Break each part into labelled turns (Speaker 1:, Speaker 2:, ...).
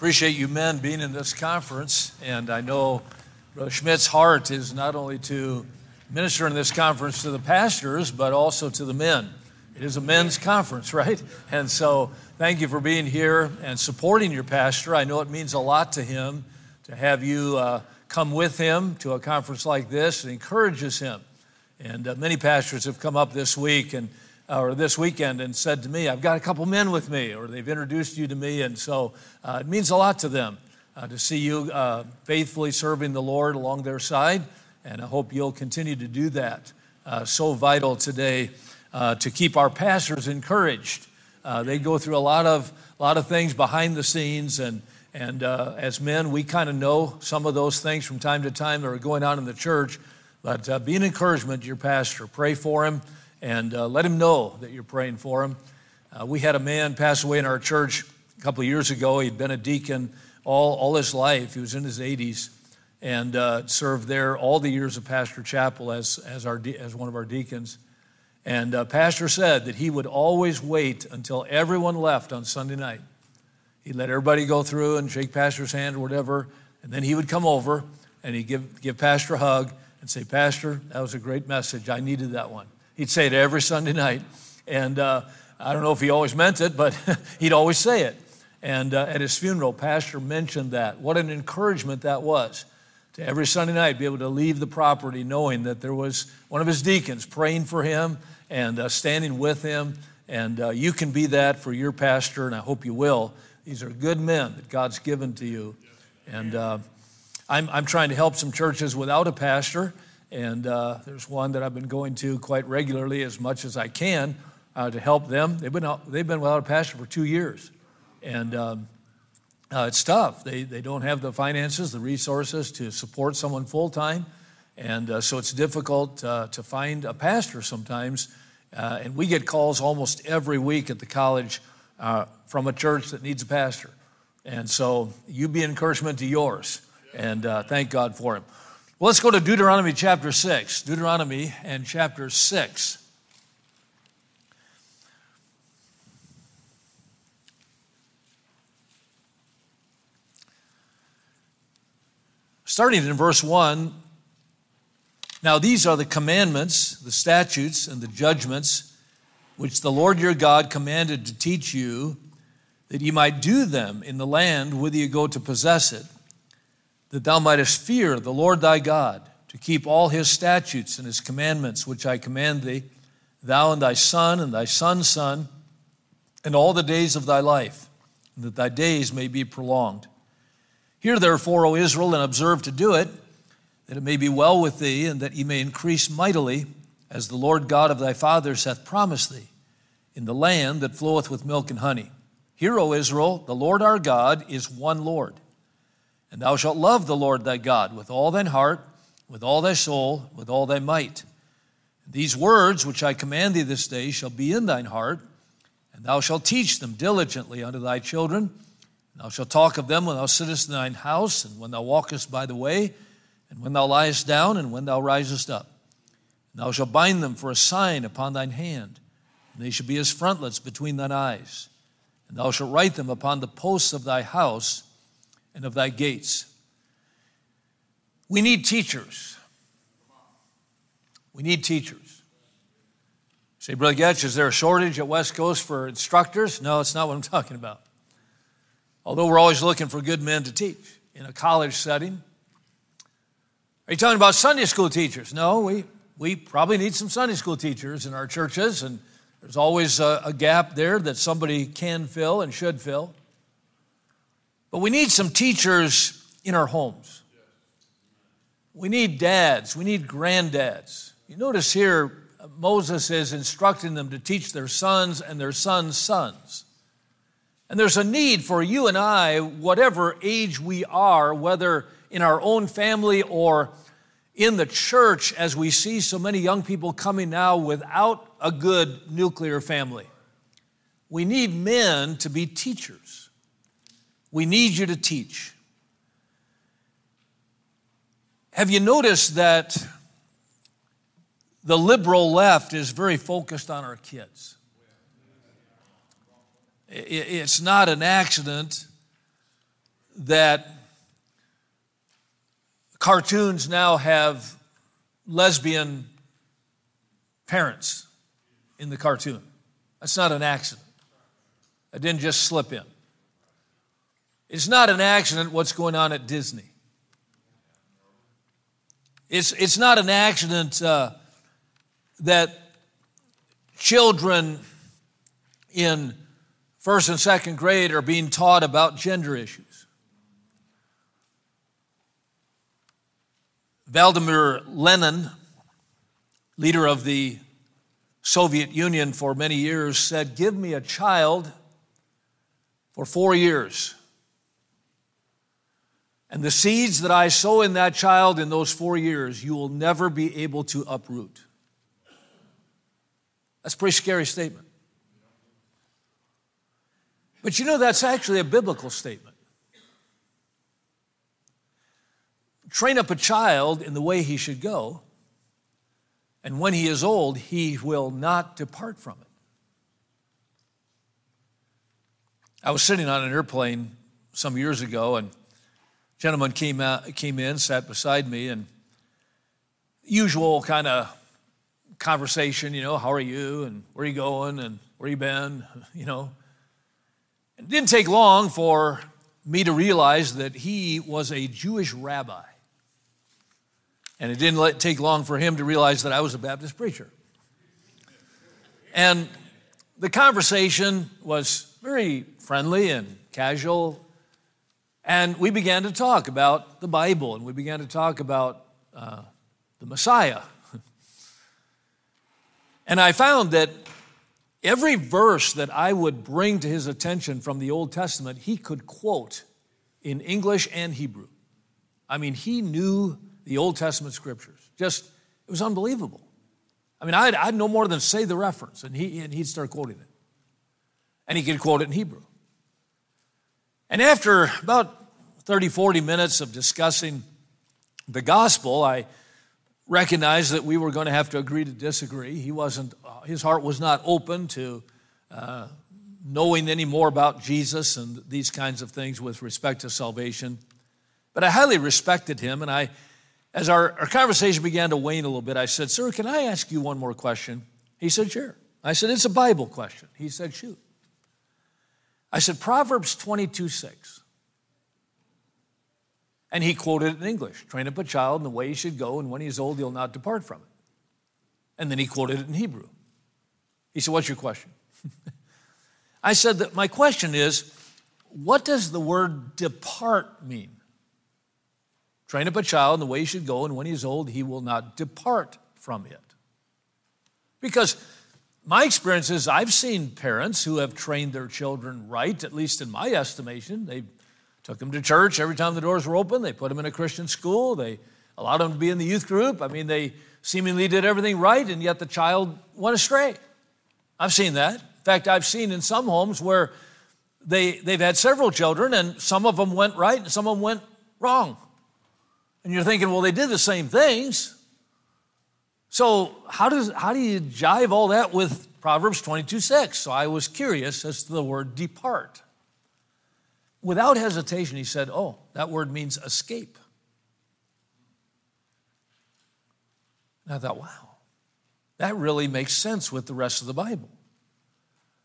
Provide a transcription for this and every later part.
Speaker 1: appreciate you men being in this conference, and I know Brother Schmidt's heart is not only to minister in this conference to the pastors, but also to the men. It is a men's conference, right? And so, thank you for being here and supporting your pastor. I know it means a lot to him to have you uh, come with him to a conference like this. It encourages him. And uh, many pastors have come up this week and or this weekend and said to me, I've got a couple men with me, or they've introduced you to me. And so uh, it means a lot to them uh, to see you uh, faithfully serving the Lord along their side. And I hope you'll continue to do that. Uh, so vital today uh, to keep our pastors encouraged. Uh, they go through a lot of, lot of things behind the scenes. And, and as men, we kind of know some of those things from time to time that are going on in the church. But be an encouragement to your pastor. Pray for him and uh, let him know that you're praying for him. Uh, we had a man pass away in our church a couple of years ago. He'd been a deacon all, all his life. He was in his 80s and uh, served there all the years of Pastor Chappell as, as, our, as one of our deacons. And uh, Pastor said that he would always wait until everyone left on Sunday night. He'd let everybody go through and shake Pastor's hand or whatever, and then he would come over and he'd give, give Pastor a hug and say, Pastor, that was a great message. I needed that one. He'd say it every Sunday night. And uh, I don't know if he always meant it, but he'd always say it. And uh, at his funeral, Pastor mentioned that. What an encouragement that was to every Sunday night be able to leave the property knowing that there was one of his deacons praying for him and uh, standing with him. And uh, you can be that for your pastor, and I hope you will. These are good men that God's given to you. And uh, I'm, I'm trying to help some churches without a pastor. And uh, there's one that I've been going to quite regularly as much as I can uh, to help them. They've been, out, they've been without a pastor for two years. And um, uh, it's tough. They, they don't have the finances, the resources to support someone full time. And uh, so it's difficult uh, to find a pastor sometimes. Uh, and we get calls almost every week at the college from a church that needs a pastor. And so you be encouragement to yours. And thank God for him. Well, let's go to Deuteronomy chapter 6. Deuteronomy and chapter 6. Starting in verse 1 Now these are the commandments, the statutes, and the judgments which the Lord your God commanded to teach you, that ye might do them in the land whither you go to possess it that thou mightest fear the Lord thy God, to keep all his statutes and his commandments, which I command thee, thou and thy son and thy son's son, and all the days of thy life, and that thy days may be prolonged. Hear therefore, O Israel, and observe to do it, that it may be well with thee, and that ye may increase mightily, as the Lord God of thy fathers hath promised thee, in the land that floweth with milk and honey. Hear, O Israel, the Lord our God is one Lord. And thou shalt love the Lord thy God with all thine heart, with all thy soul, with all thy might. These words which I command thee this day shall be in thine heart, and thou shalt teach them diligently unto thy children. And thou shalt talk of them when thou sittest in thine house, and when thou walkest by the way, and when thou liest down, and when thou risest up. And thou shalt bind them for a sign upon thine hand, and they shall be as frontlets between thine eyes. And thou shalt write them upon the posts of thy house and of thy gates. We need teachers. We need teachers. Say, Brother Goetsch, is there a shortage at West Coast for instructors? No, it's not what I'm talking about. Although we're always looking for good men to teach in a college setting. Are you talking about Sunday school teachers? No, we, we probably need some Sunday school teachers in our churches, and there's always a, a gap there that somebody can fill and should fill. But we need some teachers in our homes. We need dads, we need granddads. You notice here, Moses is instructing them to teach their sons and their sons' sons. And there's a need for you and I, whatever age we are, whether in our own family or in the church, as we see so many young people coming now without a good nuclear family. We need men to be teachers. We need you to teach. Have you noticed that the liberal left is very focused on our kids? It's not an accident that cartoons now have lesbian parents in the cartoon. That's not an accident. I didn't just slip in. It's not an accident what's going on at Disney. It's, it's not an accident uh, that children in first and second grade are being taught about gender issues. Vladimir Lenin, leader of the Soviet Union for many years, said, Give me a child for four years. And the seeds that I sow in that child in those four years, you will never be able to uproot. That's a pretty scary statement. But you know, that's actually a biblical statement. Train up a child in the way he should go, and when he is old, he will not depart from it. I was sitting on an airplane some years ago, and gentleman came, out, came in, sat beside me, and usual kind of conversation, you know, how are you, and where are you going, and where you been, you know. It didn't take long for me to realize that he was a Jewish rabbi. And it didn't take long for him to realize that I was a Baptist preacher. And the conversation was very friendly and casual. And we began to talk about the Bible and we began to talk about uh, the Messiah. and I found that every verse that I would bring to his attention from the Old Testament, he could quote in English and Hebrew. I mean, he knew the Old Testament scriptures. Just, it was unbelievable. I mean, I'd, I'd no more than say the reference, and, he, and he'd start quoting it. And he could quote it in Hebrew. And after about 30, 40 minutes of discussing the gospel, I recognized that we were going to have to agree to disagree. He wasn't, uh, his heart was not open to uh, knowing any more about Jesus and these kinds of things with respect to salvation. But I highly respected him, and I as our, our conversation began to wane a little bit, I said, Sir, can I ask you one more question? He said, Sure. I said, It's a Bible question. He said, Shoot. I said, Proverbs 22 6. And he quoted it in English train up a child in the way he should go, and when he is old, he'll not depart from it. And then he quoted it in Hebrew. He said, What's your question? I said that my question is, what does the word depart mean? Train up a child in the way he should go, and when he's old, he will not depart from it. Because my experience is I've seen parents who have trained their children right, at least in my estimation. They took them to church every time the doors were open, they put them in a Christian school, they allowed them to be in the youth group. I mean, they seemingly did everything right, and yet the child went astray. I've seen that. In fact, I've seen in some homes where they, they've had several children, and some of them went right and some of them went wrong. And you're thinking, well, they did the same things. So how does how do you jive all that with Proverbs 22, 6? So I was curious as to the word depart. Without hesitation, he said, Oh, that word means escape. And I thought, wow, that really makes sense with the rest of the Bible.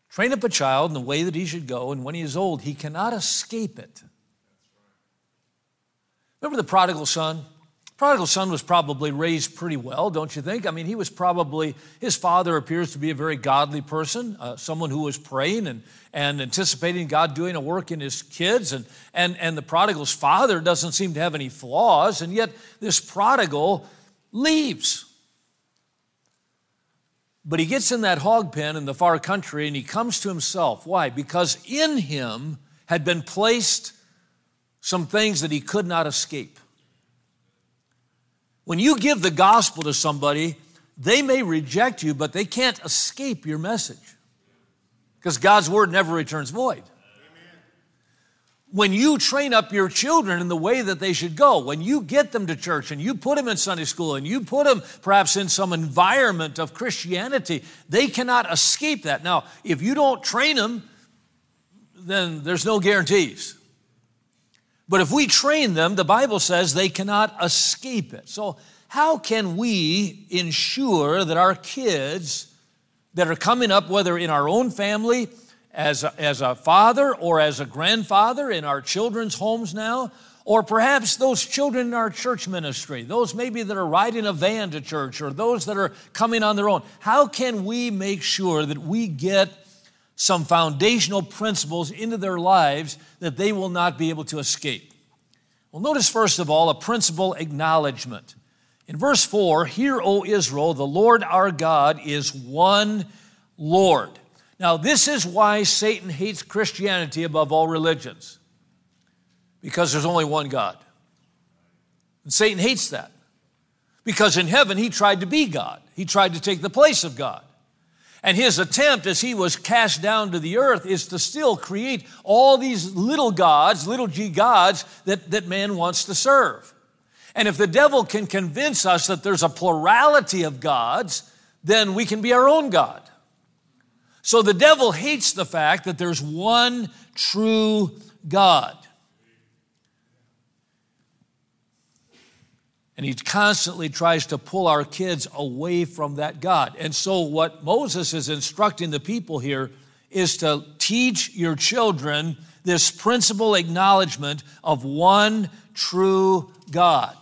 Speaker 1: Train up a child in the way that he should go, and when he is old, he cannot escape it. Remember the prodigal son? Prodigal son was probably raised pretty well, don't you think? I mean, he was probably, his father appears to be a very godly person, uh, someone who was praying and, and anticipating God doing a work in his kids. And, and, and the prodigal's father doesn't seem to have any flaws, and yet this prodigal leaves. But he gets in that hog pen in the far country and he comes to himself. Why? Because in him had been placed some things that he could not escape. When you give the gospel to somebody, they may reject you, but they can't escape your message because God's word never returns void. When you train up your children in the way that they should go, when you get them to church and you put them in Sunday school and you put them perhaps in some environment of Christianity, they cannot escape that. Now, if you don't train them, then there's no guarantees. But if we train them, the Bible says they cannot escape it. So, how can we ensure that our kids that are coming up, whether in our own family, as a, as a father or as a grandfather in our children's homes now, or perhaps those children in our church ministry, those maybe that are riding a van to church, or those that are coming on their own. How can we make sure that we get some foundational principles into their lives that they will not be able to escape? Well, notice first of all a principle acknowledgement. In verse 4, Hear, O Israel, the Lord our God is one Lord. Now, this is why Satan hates Christianity above all religions because there's only one God. And Satan hates that because in heaven he tried to be God, he tried to take the place of God. And his attempt as he was cast down to the earth is to still create all these little gods, little g gods, that, that man wants to serve. And if the devil can convince us that there's a plurality of gods, then we can be our own God. So the devil hates the fact that there's one true God. And he constantly tries to pull our kids away from that God. And so, what Moses is instructing the people here is to teach your children this principle acknowledgement of one true God.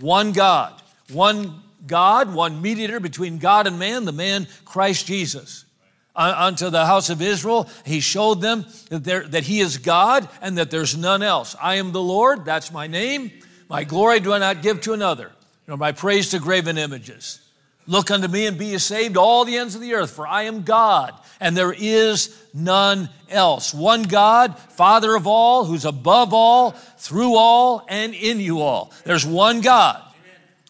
Speaker 1: One God. One God, one mediator between God and man, the man Christ Jesus. Uh, unto the house of Israel, he showed them that, that he is God and that there's none else. I am the Lord, that's my name. My glory do I not give to another, nor my praise to graven images. Look unto me and be ye saved, all the ends of the earth, for I am God, and there is none else. One God, Father of all, who's above all, through all, and in you all. There's one God.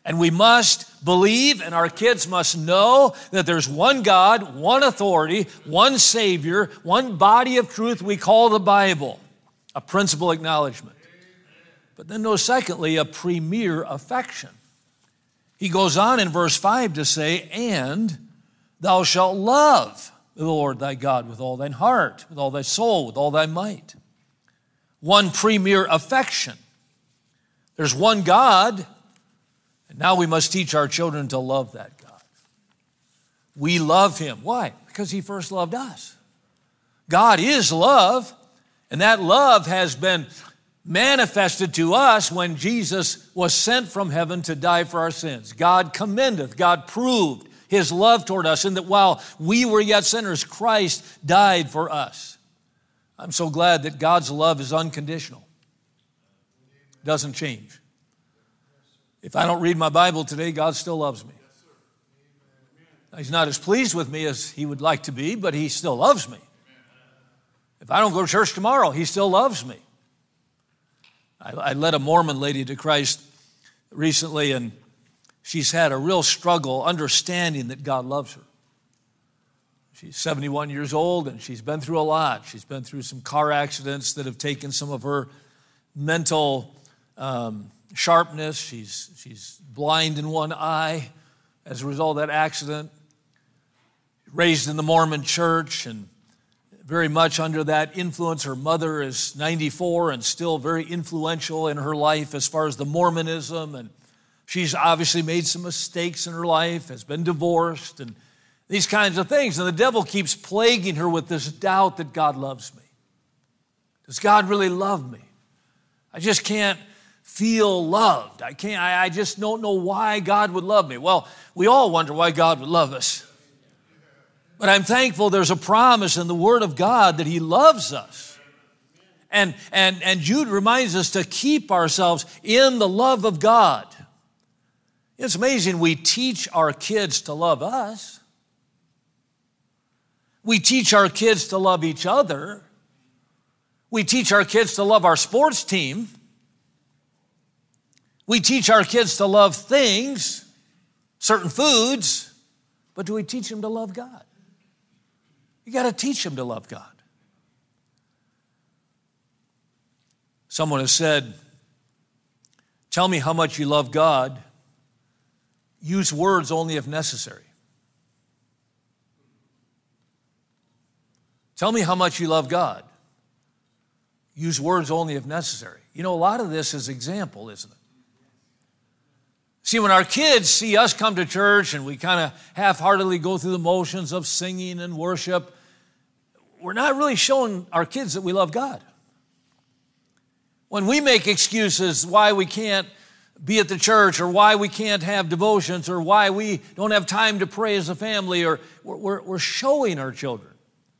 Speaker 1: And we must believe, and our kids must know that there's one God, one authority, one Savior, one body of truth we call the Bible. A principal acknowledgement. But then, no, secondly, a premier affection. He goes on in verse 5 to say, And thou shalt love the Lord thy God with all thine heart, with all thy soul, with all thy might. One premier affection. There's one God, and now we must teach our children to love that God. We love him. Why? Because he first loved us. God is love, and that love has been manifested to us when Jesus was sent from heaven to die for our sins. God commendeth, God proved his love toward us, and that while we were yet sinners, Christ died for us. I'm so glad that God's love is unconditional, doesn't change. If I don't read my Bible today, God still loves me. He's not as pleased with me as he would like to be, but he still loves me. If I don't go to church tomorrow, he still loves me. I, I led a Mormon lady to Christ recently, and she's had a real struggle understanding that God loves her. She's 71 years old and she's been through a lot. She's been through some car accidents that have taken some of her mental um, sharpness. She's, she's blind in one eye as a result of that accident. Raised in the Mormon church and very much under that influence. Her mother is 94 and still very influential in her life as far as the Mormonism. And she's obviously made some mistakes in her life, has been divorced, and these kinds of things. And the devil keeps plaguing her with this doubt that God loves me. Does God really love me? I just can't feel loved. I can't, I, I just don't know why God would love me. Well, we all wonder why God would love us. But I'm thankful there's a promise in the Word of God that He loves us. And, and, and Jude reminds us to keep ourselves in the love of God. It's amazing we teach our kids to love us. We teach our kids to love each other. We teach our kids to love our sports team. We teach our kids to love things, certain foods, but do we teach them to love God? You got to teach them to love God. Someone has said, Tell me how much you love God. Use words only if necessary. Tell me how much you love God. Use words only if necessary. You know, a lot of this is example, isn't it? See, when our kids see us come to church and we kind of half heartedly go through the motions of singing and worship, we're not really showing our kids that we love God. When we make excuses why we can't be at the church or why we can't have devotions or why we don't have time to pray as a family or we're, we're showing our children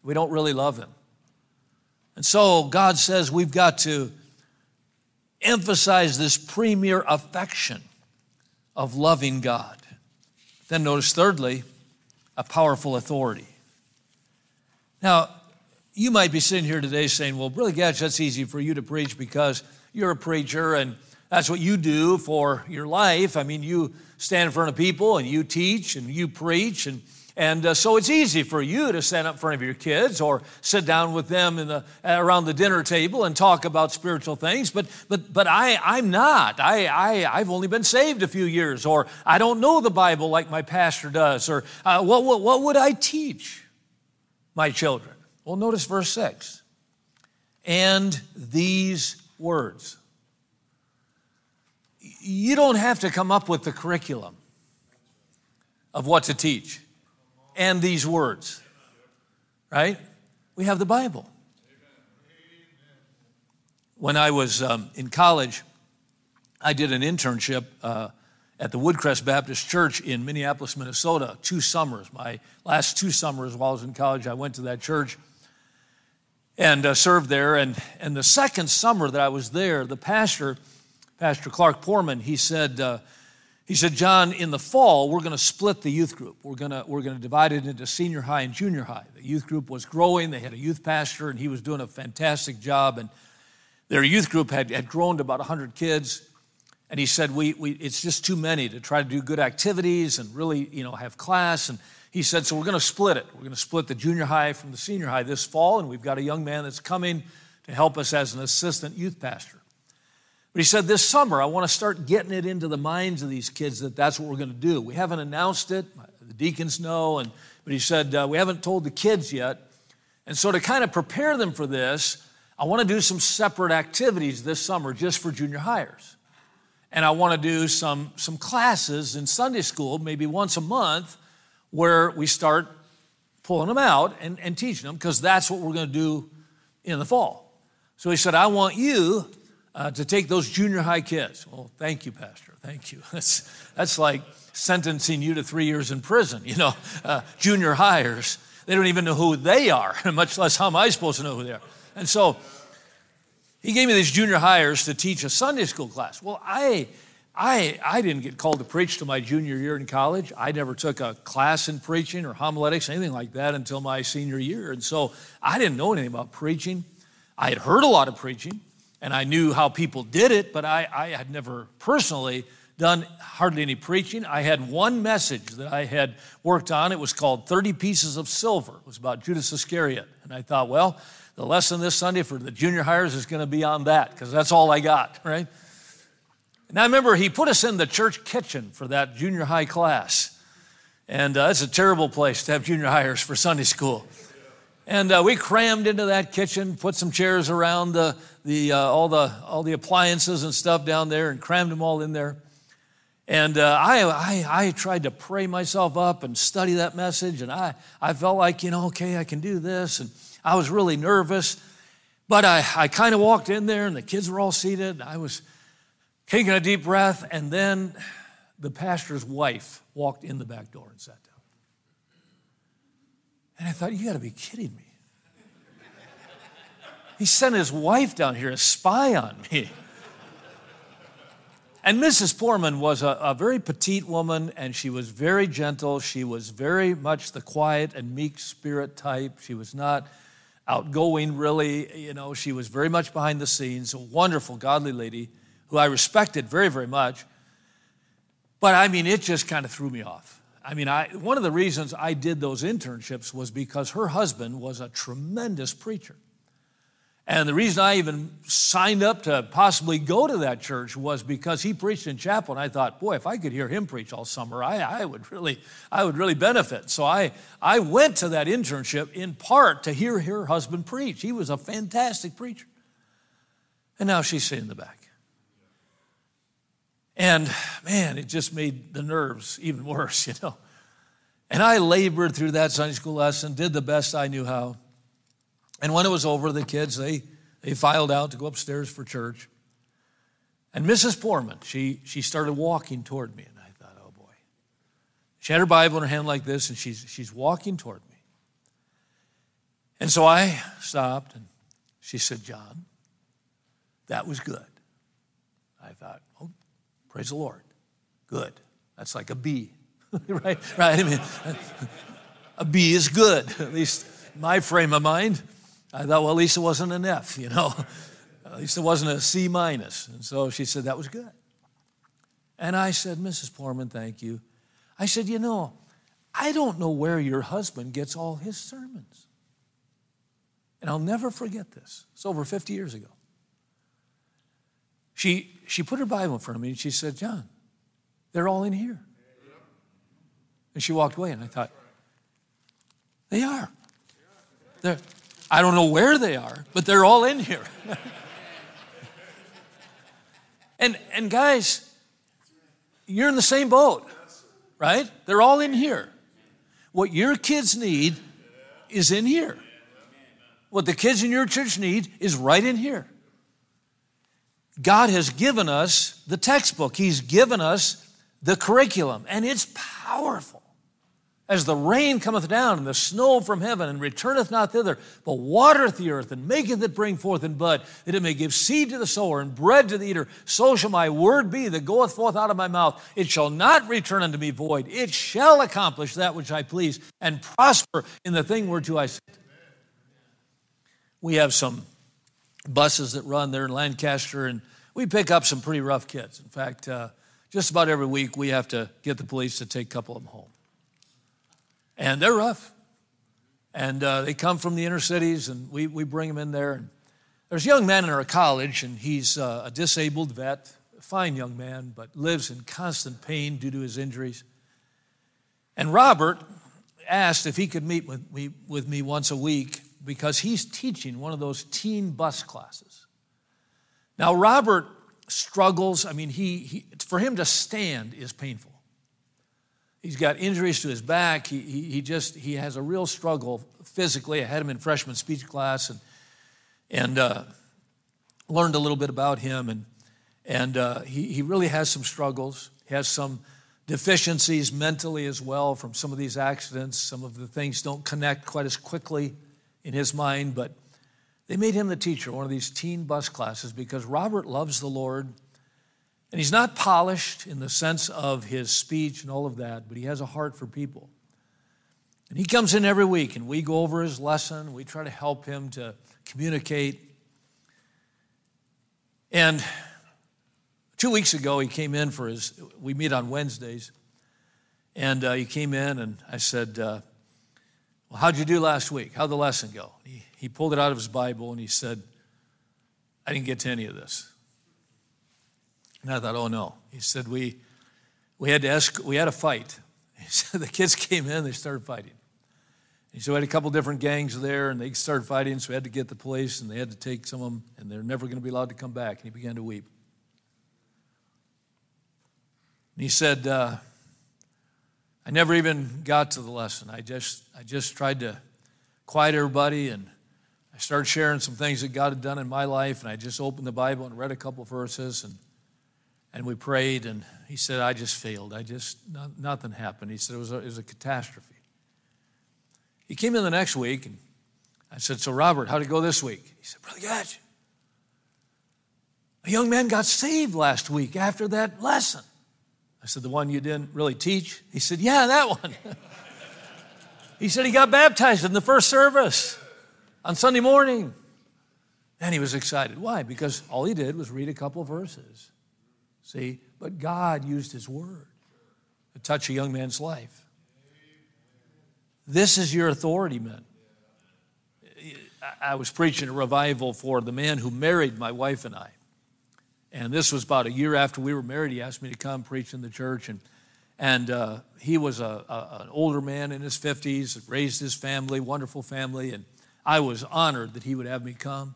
Speaker 1: we don't really love them. And so God says we've got to emphasize this premier affection of loving God. Then notice, thirdly, a powerful authority. Now, you might be sitting here today saying, well, Brother Goetsch, that's easy for you to preach because you're a preacher and that's what you do for your life. I mean, you stand in front of people and you teach and you preach. And, and uh, so it's easy for you to stand up in front of your kids or sit down with them the, around the dinner table and talk about spiritual things. But, but, but I, I'm not. I, I, I've only been saved a few years, or I don't know the Bible like my pastor does, or uh, what, what, what would I teach my children? Well, notice verse 6. And these words. You don't have to come up with the curriculum of what to teach and these words, right? We have the Bible. When I was um, in college, I did an internship uh, at the Woodcrest Baptist Church in Minneapolis, Minnesota, two summers. My last two summers while I was in college, I went to that church and uh, served there. And, and the second summer that I was there, the pastor, Pastor Clark Poorman, he said, uh, he said, John, in the fall, we're going to split the youth group. We're going we're to divide it into senior high and junior high. The youth group was growing. They had a youth pastor, and he was doing a fantastic job. And their youth group had, had grown to about 100 kids. And he said, we, we, it's just too many to try to do good activities and really, you know, have class. And he said, So we're going to split it. We're going to split the junior high from the senior high this fall, and we've got a young man that's coming to help us as an assistant youth pastor. But he said, This summer, I want to start getting it into the minds of these kids that that's what we're going to do. We haven't announced it, the deacons know, and, but he said, uh, We haven't told the kids yet. And so, to kind of prepare them for this, I want to do some separate activities this summer just for junior hires. And I want to do some, some classes in Sunday school, maybe once a month where we start pulling them out and, and teaching them because that's what we're going to do in the fall. So he said, I want you uh, to take those junior high kids. Well, thank you, Pastor. Thank you. That's, that's like sentencing you to three years in prison, you know, uh, junior hires. They don't even know who they are, much less how am I supposed to know who they are. And so he gave me these junior hires to teach a Sunday school class. Well, I I, I didn't get called to preach till my junior year in college. I never took a class in preaching or homiletics, anything like that, until my senior year. And so I didn't know anything about preaching. I had heard a lot of preaching, and I knew how people did it, but I, I had never personally done hardly any preaching. I had one message that I had worked on. It was called 30 Pieces of Silver. It was about Judas Iscariot. And I thought, well, the lesson this Sunday for the junior hires is going to be on that, because that's all I got, right? And I remember he put us in the church kitchen for that junior high class. And uh, it's a terrible place to have junior hires for Sunday school. And uh, we crammed into that kitchen, put some chairs around the, the, uh, all, the, all the appliances and stuff down there, and crammed them all in there. And uh, I, I, I, tried to pray myself up and study that message, and I, I felt like, you know, okay, I can do this. And I was really nervous. But I, I kind of walked in there, and the kids were all seated. And I was taking a deep breath, and then the pastor's wife walked in the back door and sat down. And I thought, you got to be kidding me. He sent his wife down here to spy on me. And Mrs. Poorman was a, a, very petite woman, and she was very gentle. She was very much the quiet and meek spirit type. She was not outgoing, really. You know, she was very much behind the scenes, a wonderful, godly lady who I respected very, very much. But I mean, it just kind of threw me off. I mean, I, one of the reasons I did those internships was because her husband was a tremendous preacher. And the reason I even signed up to possibly go to that church was because he preached in chapel, and I thought, boy, if I could hear him preach all summer, I, I would really, I would really benefit. So I, I went to that internship in part to hear her husband preach. He was a fantastic preacher. And now she's sitting in the back. And man, it just made the nerves even worse, you know. And I labored through that Sunday school lesson, did the best I knew how. And when it was over, the kids, they, they filed out to go upstairs for church. And Mrs. Poorman, she, she started walking toward me. And I thought, oh boy. She had her Bible in her hand like this, and she's, she's walking toward me. And so I stopped, and she said, John, that was good. I thought, oh, praise the Lord. Good. That's like a B, right? Right? I mean, a B is good, at least my frame of mind. I thought, well, at least it wasn't an F, you know. At least it wasn't a C minus. And so she said, that was good. And I said, Mrs. Poorman, thank you. I said, you know, I don't know where your husband gets all his sermons. And I'll never forget this. It's over 50 years ago. She, she put her Bible in front of me and she said, John, they're all in here. And she walked away, and I thought, they are. They're, I don't know where they are, but they're all in here. and, and guys, you're in the same boat, right? They're all in here. What your kids need is in here. What the kids in your church need is right in here. God has given us the textbook, He's given us the curriculum, and it's powerful. As the rain cometh down and the snow from heaven and returneth not thither, but watereth the earth and maketh it bring forth in bud, that it may give seed to the sower and bread to the eater, so shall my word be that goeth forth out of my mouth. It shall not return unto me void. It shall accomplish that which I please and prosper in the thing whereto I sent. We have some buses that run there in Lancaster, and we pick up some pretty rough kids. In fact, uh, just about every week we have to get the police to take a couple of them home. And they're rough. And uh, they come from the inner cities, and we, we bring them in there. And there's a young man in our college, and he's uh, a disabled vet, a fine young man, but lives in constant pain due to his injuries. And Robert asked if he could meet with me, with me once a week because he's teaching one of those teen bus classes. Now, Robert struggles. I mean, he, he, for him to stand is painful. He's got injuries to his back. He, he, he, just he has a real struggle physically. I had him in freshman speech class and and uh, learned a little bit about him and and uh, he, he really has some struggles. He has some deficiencies mentally as well from some of these accidents. Some of the things don't connect quite as quickly in his mind, but they made him the teacher, one of these teen bus classes, because Robert loves the Lord. And he's not polished in the sense of his speech and all of that, but he has a heart for people. And he comes in every week, and we go over his lesson. We try to help him to communicate. And two weeks ago, he came in for his, we meet on Wednesdays. And uh, he came in, and I said, uh, Well, how'd you do last week? How'd the lesson go? He, he pulled it out of his Bible and he said, I didn't get to any of this. And I thought, oh no. He said, we, we, had to ask, we had a fight. He said, the kids came in, they started fighting. He said, we had a couple different gangs there, and they started fighting, so we had to get the police, and they had to take some of them, and they're never going to be allowed to come back. And he began to weep. And he said, uh, I never even got to the lesson. I just, I just tried to quiet everybody and I started sharing some things that God had done in my life, and I just opened the Bible and read a couple verses, and, and we prayed, and he said, I just failed. I just, not, nothing happened. He said, it was, a, it was a catastrophe. He came in the next week, and I said, So, Robert, how'd it go this week? He said, Brother Goetsch, a young man got saved last week after that lesson. Said, The one you didn't really teach? He said, Yeah, that one. he said he got baptized in the first service on Sunday morning. And he was excited. Why? Because all he did was read a couple verses. See? But God used his word to touch a young man's life. This is your authority, men. I was preaching a revival for the man who married my wife and I. And this was about a year after we were married. He asked me to come preach in the church. And, and uh, he was a, a, an older man in his 50s, raised his family, wonderful family. And I was honored that he would have me come.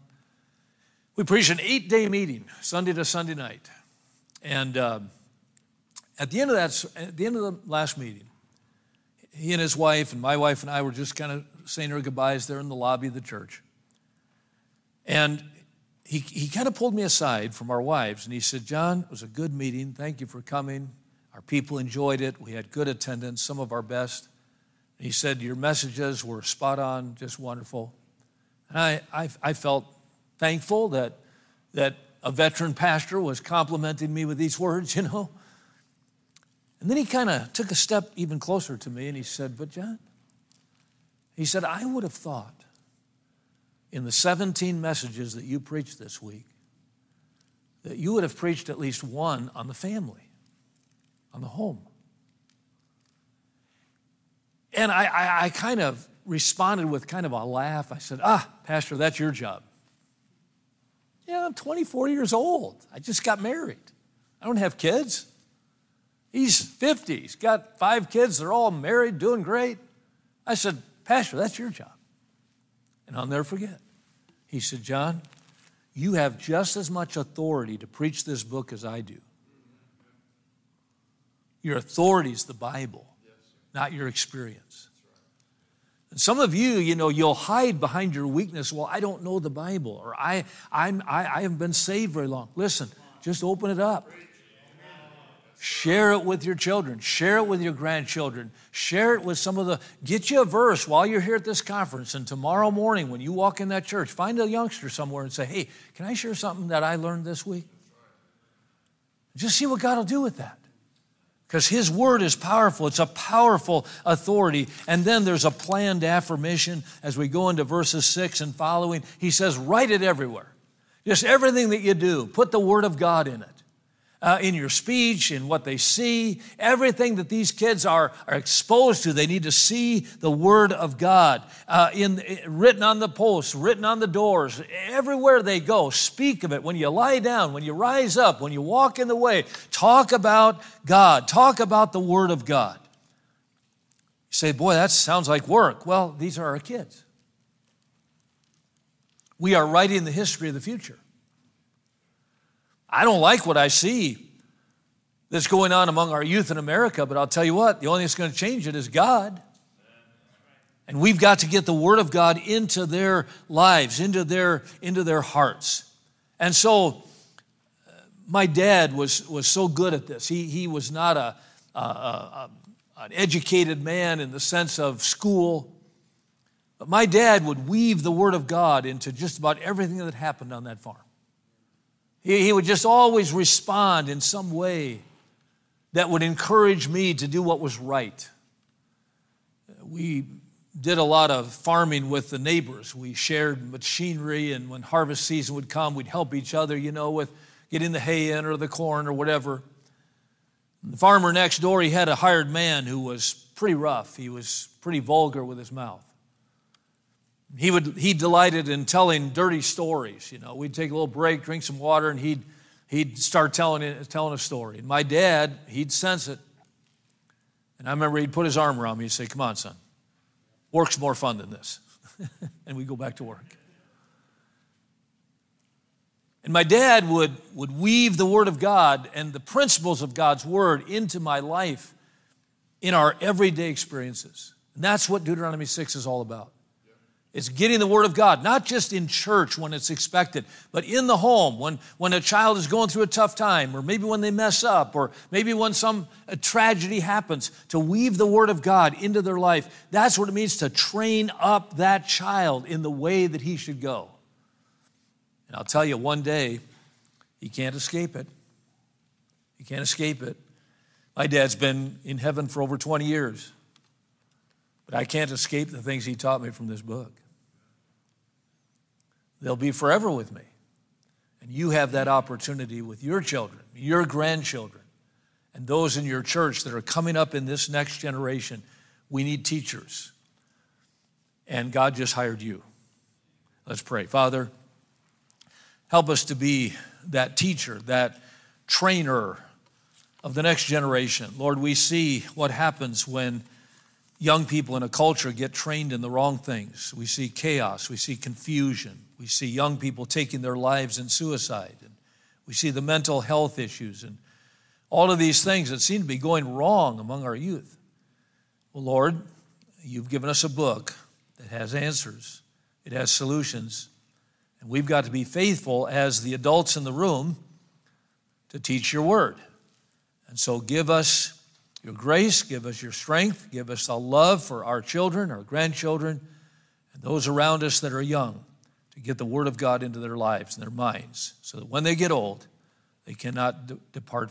Speaker 1: We preached an eight day meeting, Sunday to Sunday night. And uh, at the end of that, at the end of the last meeting, he and his wife and my wife and I were just kind of saying our goodbyes there in the lobby of the church. And he, he kind of pulled me aside from our wives and he said, John, it was a good meeting. Thank you for coming. Our people enjoyed it. We had good attendance, some of our best. He said, Your messages were spot on, just wonderful. And I, I, I felt thankful that, that a veteran pastor was complimenting me with these words, you know. And then he kind of took a step even closer to me and he said, But John, he said, I would have thought in the 17 messages that you preached this week that you would have preached at least one on the family, on the home. And I, I, I kind of responded with kind of a laugh. I said, Ah, Pastor, that's your job. Yeah, I'm 24 years old. I just got married. I don't have kids. He's 50. He's got five kids. They're all married, doing great. I said, Pastor, that's your job. And I'll never forget. He said, John, you have just as much authority to preach this book as I do. Your authority is the Bible, not your experience. And some of you, you know, you'll hide behind your weakness. Well, I don't know the Bible, or I, I'm, I, I haven't been saved very long. Listen, just open it up. Share it with your children. Share it with your grandchildren. Share it with some of the, get you a verse while you're here at this conference. And tomorrow morning, when you walk in that church, find a youngster somewhere and say, hey, can I share something that I learned this week? Just see what God will do with that. Because His word is powerful, it's a powerful authority. And then there's a planned affirmation as we go into verses six and following. He says, write it everywhere. Just everything that you do, put the word of God in it uh, in your speech, in what they see, everything that these kids are, are exposed to. They need to see the Word of God uh, in, written on the posts, written on the doors, everywhere they go. Speak of it. When you lie down, when you rise up, when you walk in the way, talk about God, talk about the Word of God. You say, boy, that sounds like work. Well, these are our kids. We are writing the history of the future. I don't like what I see that's going on among our youth in America, but I'll tell you what, the only thing that's going to change it is God. And we've got to get the Word of God into their lives, into their, into their hearts. And so, uh, my dad was, was so good at this. He, he was not a, a, a, an educated man in the sense of school, but my dad would weave the Word of God into just about everything that happened on that farm. He, he would just always respond in some way that would encourage me to do what was right. We did a lot of farming with the neighbors. We shared machinery, and when harvest season would come, we'd help each other, you know, with getting the hay in or the corn or whatever. The farmer next door, he had a hired man who was pretty rough. He was pretty vulgar with his mouth. He, would, he delighted in telling dirty stories. You know, we'd take a little break, drink some water, and he'd, he'd start telling, telling a story. And my dad, he'd sense it. And I remember he'd put his arm around me and say, Come on, son, work's more fun than this. and we'd go back to work. And my dad would, would weave the Word of God and the principles of God's Word into my life in our everyday experiences. And that's what Deuteronomy 6 is all about. It's getting the Word of God, not just in church when it's expected, but in the home when, when a child is going through a tough time, or maybe when they mess up, or maybe when some uh, tragedy happens, to weave the Word of God into their life. That's what it means to train up that child in the way that he should go. And I'll tell you, one day, he can't escape it. He can't escape it. My dad's been in heaven for over 20 years, but I can't escape the things he taught me from this book. They'll be forever with me. And you have that opportunity with your children, your grandchildren, and those in your church that are coming up in this next generation. We need teachers. And God just hired you. Let's pray. Father, help us to be that teacher, that trainer of the next generation. Lord, we see what happens when young people in a culture get trained in the wrong things. We see chaos, we see confusion, We see young people taking their lives in suicide. And we see the mental health issues and all of these things that seem to be going wrong among our youth. Well, Lord, you've given us a book that has answers, it has solutions. And we've got to be faithful as the adults in the room to teach your word. And so give us your grace, give us your strength, give us a love for our children, our grandchildren, and those around us that are young to get the word of God into their lives and their minds so that when they get old, they cannot d- depart